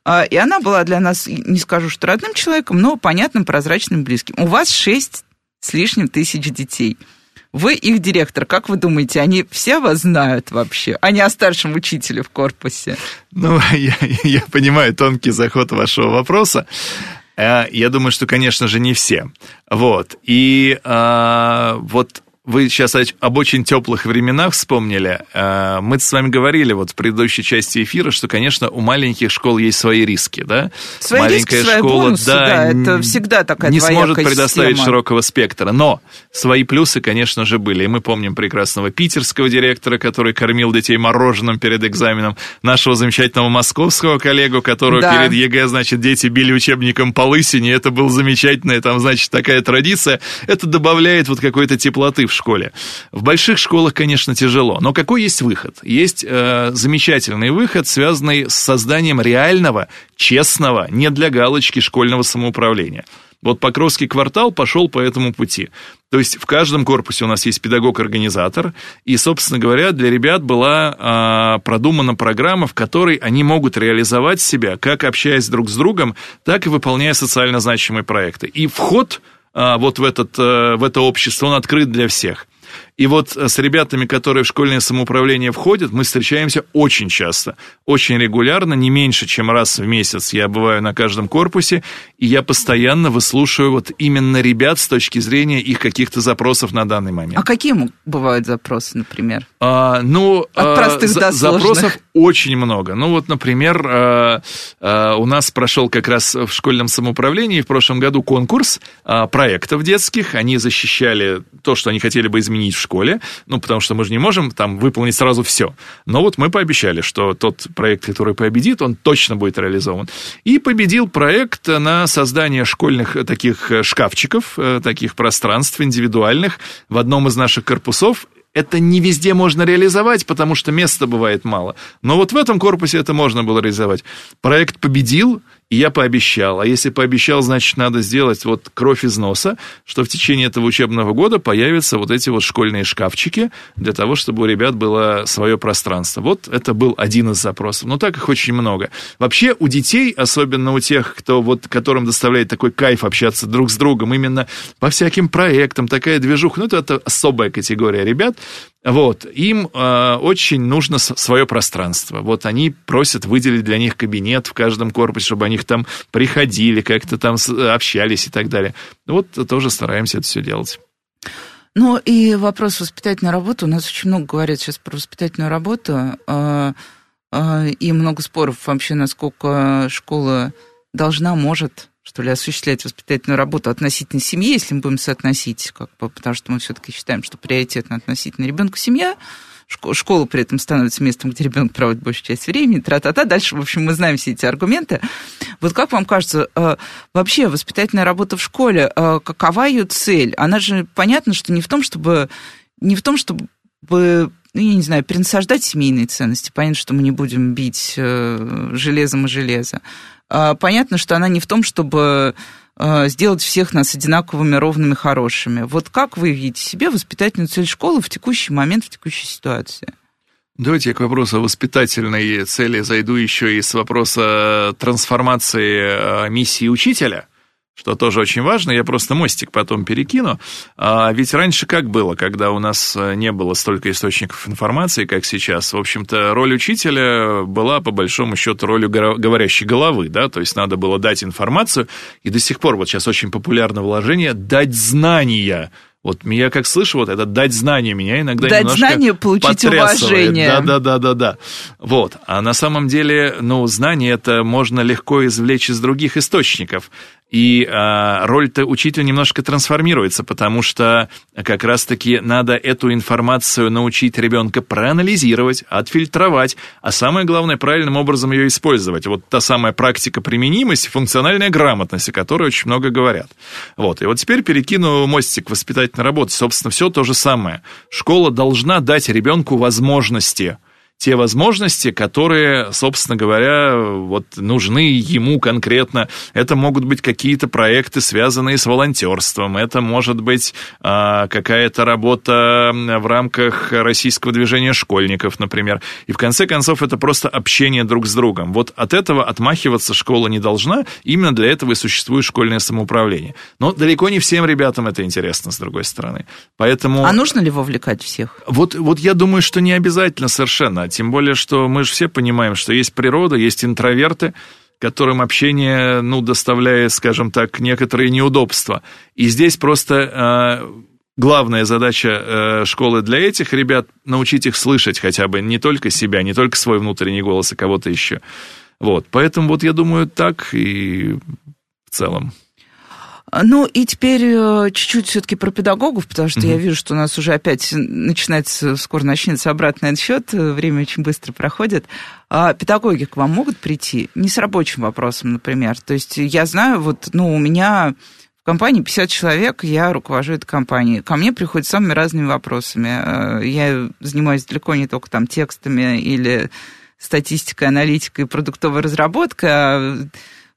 А, и она была для нас, не скажу, что родным человеком, но понятным, прозрачным, близким. У вас шесть с лишним тысяч детей. Вы их директор. Как вы думаете, они все вас знают вообще, а не о старшем учителе в корпусе? Ну, [LAUGHS] я, я понимаю тонкий заход вашего вопроса. Э, я думаю, что, конечно же, не все. Вот. И а, вот вы сейчас об очень теплых временах вспомнили. Э, мы с вами говорили вот в предыдущей части эфира, что, конечно, у маленьких школ есть свои риски, да? Свои Маленькая риски, свои школа, бонусы, да, да, это всегда такая не сможет предоставить система. широкого спектра. Но свои плюсы, конечно же, были. И мы помним прекрасного питерского директора, который кормил детей мороженым перед экзаменом, нашего замечательного московского коллегу, которого да. перед ЕГЭ, значит, дети били учебником по лысине. Это был замечательная, там, значит, такая традиция. Это добавляет вот какой-то теплоты в школе. В больших школах, конечно, тяжело, но какой есть выход? Есть э, замечательный выход, связанный с созданием реального, честного, не для галочки школьного самоуправления. Вот Покровский квартал пошел по этому пути. То есть в каждом корпусе у нас есть педагог-организатор, и, собственно говоря, для ребят была э, продумана программа, в которой они могут реализовать себя, как общаясь друг с другом, так и выполняя социально значимые проекты. И вход вот в, этот, э, в это общество, он открыт для всех. И вот с ребятами, которые в школьное самоуправление входят, мы встречаемся очень часто, очень регулярно, не меньше, чем раз в месяц я бываю на каждом корпусе, и я постоянно выслушиваю вот именно ребят с точки зрения их каких-то запросов на данный момент. А какие бывают запросы, например? А, ну, От а, простых за, до Запросов очень много. Ну вот, например, а, а, у нас прошел как раз в школьном самоуправлении в прошлом году конкурс а, проектов детских. Они защищали то, что они хотели бы изменить в школе, ну, потому что мы же не можем там выполнить сразу все. Но вот мы пообещали, что тот проект, который победит, он точно будет реализован. И победил проект на создание школьных таких шкафчиков, э, таких пространств индивидуальных в одном из наших корпусов это не везде можно реализовать, потому что места бывает мало. Но вот в этом корпусе это можно было реализовать. Проект победил, и я пообещал. А если пообещал, значит, надо сделать вот кровь из носа, что в течение этого учебного года появятся вот эти вот школьные шкафчики для того, чтобы у ребят было свое пространство. Вот это был один из запросов. Но так их очень много. Вообще у детей, особенно у тех, кто вот, которым доставляет такой кайф общаться друг с другом, именно по всяким проектам, такая движуха, ну, это, это особая категория ребят, вот, им э, очень нужно свое пространство. Вот они просят выделить для них кабинет в каждом корпусе, чтобы они там приходили, как-то там общались и так далее. Вот тоже стараемся это все делать. Ну и вопрос воспитательной работы. У нас очень много говорят сейчас про воспитательную работу. Э, э, и много споров вообще, насколько школа должна, может что ли, осуществлять воспитательную работу относительно семьи, если мы будем соотносить, как бы, потому что мы все-таки считаем, что приоритетно относительно ребенка семья, школа при этом становится местом, где ребенок проводит большую часть времени, тра-та-та. Дальше, в общем, мы знаем все эти аргументы. Вот как вам кажется, э, вообще воспитательная работа в школе, э, какова ее цель? Она же понятно, что не в том, чтобы не в том, чтобы ну, я не знаю, перенасаждать семейные ценности. Понятно, что мы не будем бить э, железом и железо. А, понятно, что она не в том, чтобы сделать всех нас одинаковыми, ровными, хорошими. Вот как вы видите себе воспитательную цель школы в текущий момент, в текущей ситуации? Давайте я к вопросу воспитательной цели зайду еще и с вопроса трансформации а, миссии учителя что тоже очень важно. Я просто мостик потом перекину. А ведь раньше как было, когда у нас э, не было столько источников информации, как сейчас? В общем-то, роль учителя была, по большому счету, ролью говорящей головы, да, то есть надо было дать информацию, и до сих пор вот сейчас очень популярно вложение «дать знания», вот я как слышу, вот это дать знания меня иногда дать немножко знания, получить уважение. Да, да, да, да, да. Вот. А на самом деле, ну, знания это можно легко извлечь из других источников. И э, роль-то учителя немножко трансформируется, потому что как раз-таки надо эту информацию научить ребенка проанализировать, отфильтровать, а самое главное, правильным образом ее использовать. Вот та самая практика применимости, функциональная грамотность, о которой очень много говорят. Вот. И вот теперь перекину мостик воспитательной работы. Собственно, все то же самое. Школа должна дать ребенку возможности – те возможности, которые, собственно говоря, вот нужны ему конкретно. Это могут быть какие-то проекты, связанные с волонтерством, это может быть а, какая-то работа в рамках российского движения школьников, например. И в конце концов это просто общение друг с другом. Вот от этого отмахиваться школа не должна, именно для этого и существует школьное самоуправление. Но далеко не всем ребятам это интересно, с другой стороны. Поэтому... А нужно ли вовлекать всех? Вот, вот я думаю, что не обязательно совершенно. Тем более, что мы же все понимаем, что есть природа, есть интроверты, которым общение, ну, доставляет, скажем так, некоторые неудобства. И здесь просто э, главная задача э, школы для этих ребят научить их слышать хотя бы не только себя, не только свой внутренний голос, а кого-то еще. Вот, поэтому вот я думаю так и в целом. Ну и теперь э, чуть-чуть все-таки про педагогов, потому что угу. я вижу, что у нас уже опять начинается, скоро начнется обратный отсчет, э, время очень быстро проходит. А педагоги к вам могут прийти? Не с рабочим вопросом, например. То есть я знаю, вот, ну, у меня в компании 50 человек, я руковожу этой компанией. Ко мне приходят самыми разными вопросами. Э, я занимаюсь далеко не только там текстами или статистикой, аналитикой, продуктовой разработкой, а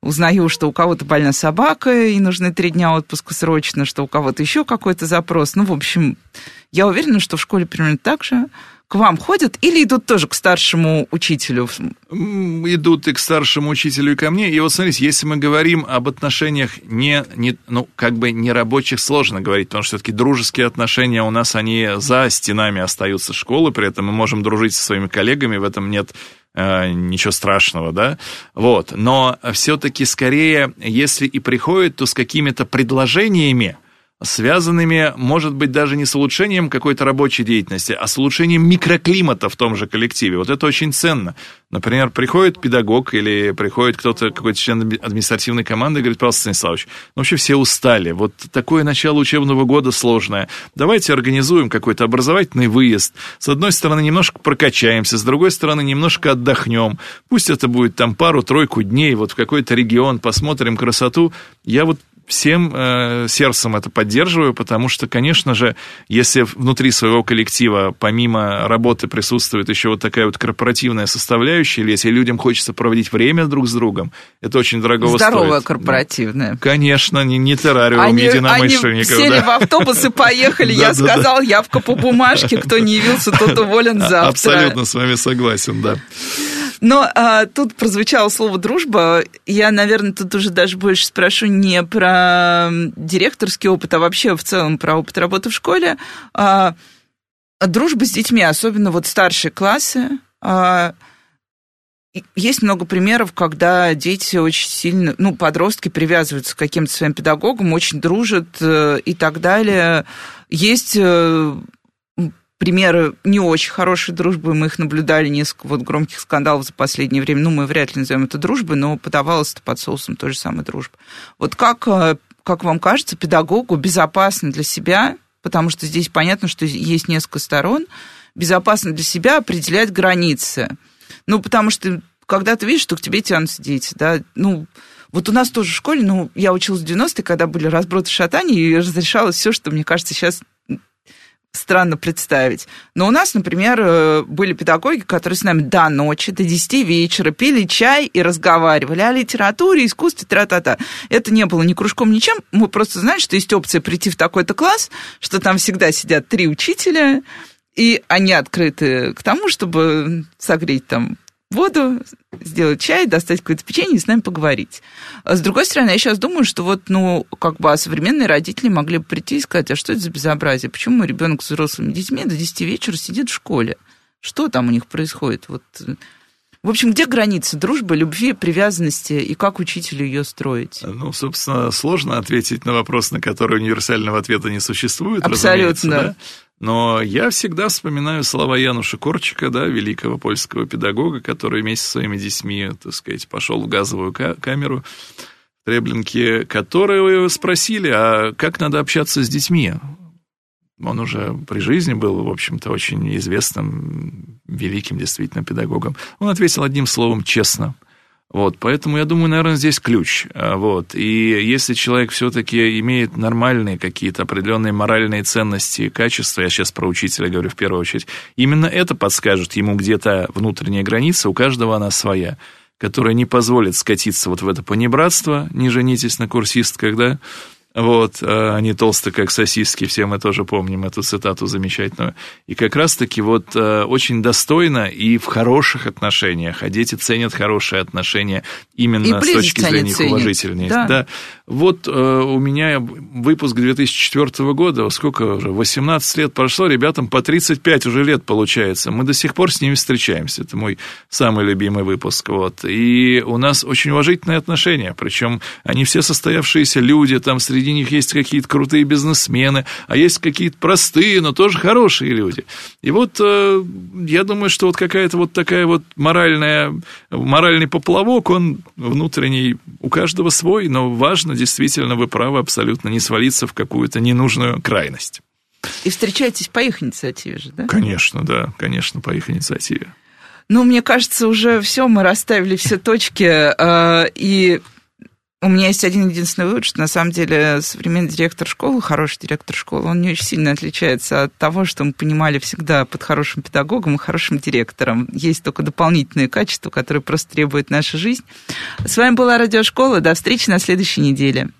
узнаю, что у кого-то больна собака, и нужны три дня отпуска срочно, что у кого-то еще какой-то запрос. Ну, в общем, я уверена, что в школе примерно так же. к вам ходят или идут тоже к старшему учителю? Идут и к старшему учителю, и ко мне. И вот смотрите, если мы говорим об отношениях не, не ну, как бы не рабочих, сложно говорить, потому что все-таки дружеские отношения у нас, они за стенами остаются школы, при этом мы можем дружить со своими коллегами, в этом нет ничего страшного, да, вот, но все-таки скорее, если и приходят, то с какими-то предложениями, связанными, может быть, даже не с улучшением какой-то рабочей деятельности, а с улучшением микроклимата в том же коллективе. Вот это очень ценно. Например, приходит педагог или приходит кто-то, какой-то член административной команды и говорит, пожалуйста, Станиславович, ну, вообще все устали, вот такое начало учебного года сложное, давайте организуем какой-то образовательный выезд. С одной стороны, немножко прокачаемся, с другой стороны, немножко отдохнем. Пусть это будет там пару-тройку дней, вот в какой-то регион, посмотрим красоту. Я вот всем э, сердцем это поддерживаю, потому что, конечно же, если внутри своего коллектива помимо работы присутствует еще вот такая вот корпоративная составляющая, или если людям хочется проводить время друг с другом, это очень дорого Здоровая стоит. корпоративная. Конечно, не, не террариум они, единомышленников. Они сели да. в автобус и поехали. Я сказал, явка по бумажке, кто не явился, тот уволен завтра. Абсолютно с вами согласен, да. Но а, тут прозвучало слово дружба. Я, наверное, тут уже даже больше спрошу не про директорский опыт, а вообще в целом про опыт работы в школе. А, дружба с детьми, особенно вот старшие классы. А, есть много примеров, когда дети очень сильно, ну, подростки привязываются к каким-то своим педагогам, очень дружат э, и так далее. Есть э, примеры не очень хорошей дружбы. Мы их наблюдали, несколько вот громких скандалов за последнее время. Ну, мы вряд ли назовем это дружбой, но подавалось это под соусом той же самой дружбы. Вот как, э, как вам кажется, педагогу безопасно для себя, потому что здесь понятно, что есть несколько сторон, безопасно для себя определять границы. Ну, потому что когда ты видишь, что к тебе тянутся дети, да, ну, вот у нас тоже в школе, ну, я училась в 90-е, когда были разброты шатания, и разрешалось все, что, мне кажется, сейчас странно представить. Но у нас, например, э, были педагоги, которые с нами до ночи, до 10 вечера пили чай и разговаривали о литературе, искусстве, тра-та-та. Это не было ни кружком, ничем. Мы просто знали, что есть опция прийти в такой-то класс, что там всегда сидят три учителя, и они открыты к тому, чтобы согреть там воду, сделать чай, достать какое-то печенье и с нами поговорить. С другой стороны, я сейчас думаю, что вот, ну, как бы а современные родители могли бы прийти и сказать, а что это за безобразие? Почему ребенок с взрослыми детьми до 10 вечера сидит в школе? Что там у них происходит? Вот в общем, где граница дружбы, любви, привязанности и как учителю ее строить? Ну, собственно, сложно ответить на вопрос, на который универсального ответа не существует. Абсолютно. Да? Но я всегда вспоминаю слова Януша Корчика, да, великого польского педагога, который вместе со своими детьми, так сказать, пошел в газовую камеру в Треблинке, которые спросили, а как надо общаться с детьми? Он уже при жизни был, в общем-то, очень известным, великим действительно педагогом. Он ответил одним словом «честно». Вот, поэтому я думаю, наверное, здесь ключ. А, вот. И если человек все-таки имеет нормальные какие-то определенные моральные ценности, качества, я сейчас про учителя говорю в первую очередь, именно это подскажет ему где-то внутренняя граница, у каждого она своя, которая не позволит скатиться вот в это понебратство, не женитесь на курсистках, да, вот, а они толстые, как сосиски, все мы тоже помним эту цитату замечательную. И как раз-таки вот э, очень достойно и в хороших отношениях, а дети ценят хорошие отношения именно с точки зрения их уважительности. Да. да. Вот э, у меня выпуск 2004 года, сколько уже, 18 лет прошло, ребятам по 35 уже лет получается. Мы до сих пор с ними встречаемся. Это мой самый любимый выпуск. Вот. И у нас очень уважительные отношения, причем они все состоявшиеся люди, там среди них есть какие-то крутые бизнесмены, а есть какие-то простые, но тоже хорошие люди. И вот э, я думаю, что вот какая-то вот такая вот моральная, моральный поплавок, он внутренний у каждого свой, но важно, действительно, вы правы, абсолютно не свалиться в какую-то ненужную крайность. И встречаетесь по их инициативе же, да? Конечно, да, конечно, по их инициативе. Ну, мне кажется, уже все, мы расставили все точки, э, и у меня есть один единственный вывод, что на самом деле современный директор школы, хороший директор школы, он не очень сильно отличается от того, что мы понимали всегда под хорошим педагогом и хорошим директором. Есть только дополнительные качества, которые просто требует наша жизнь. С вами была Радиошкола. До встречи на следующей неделе.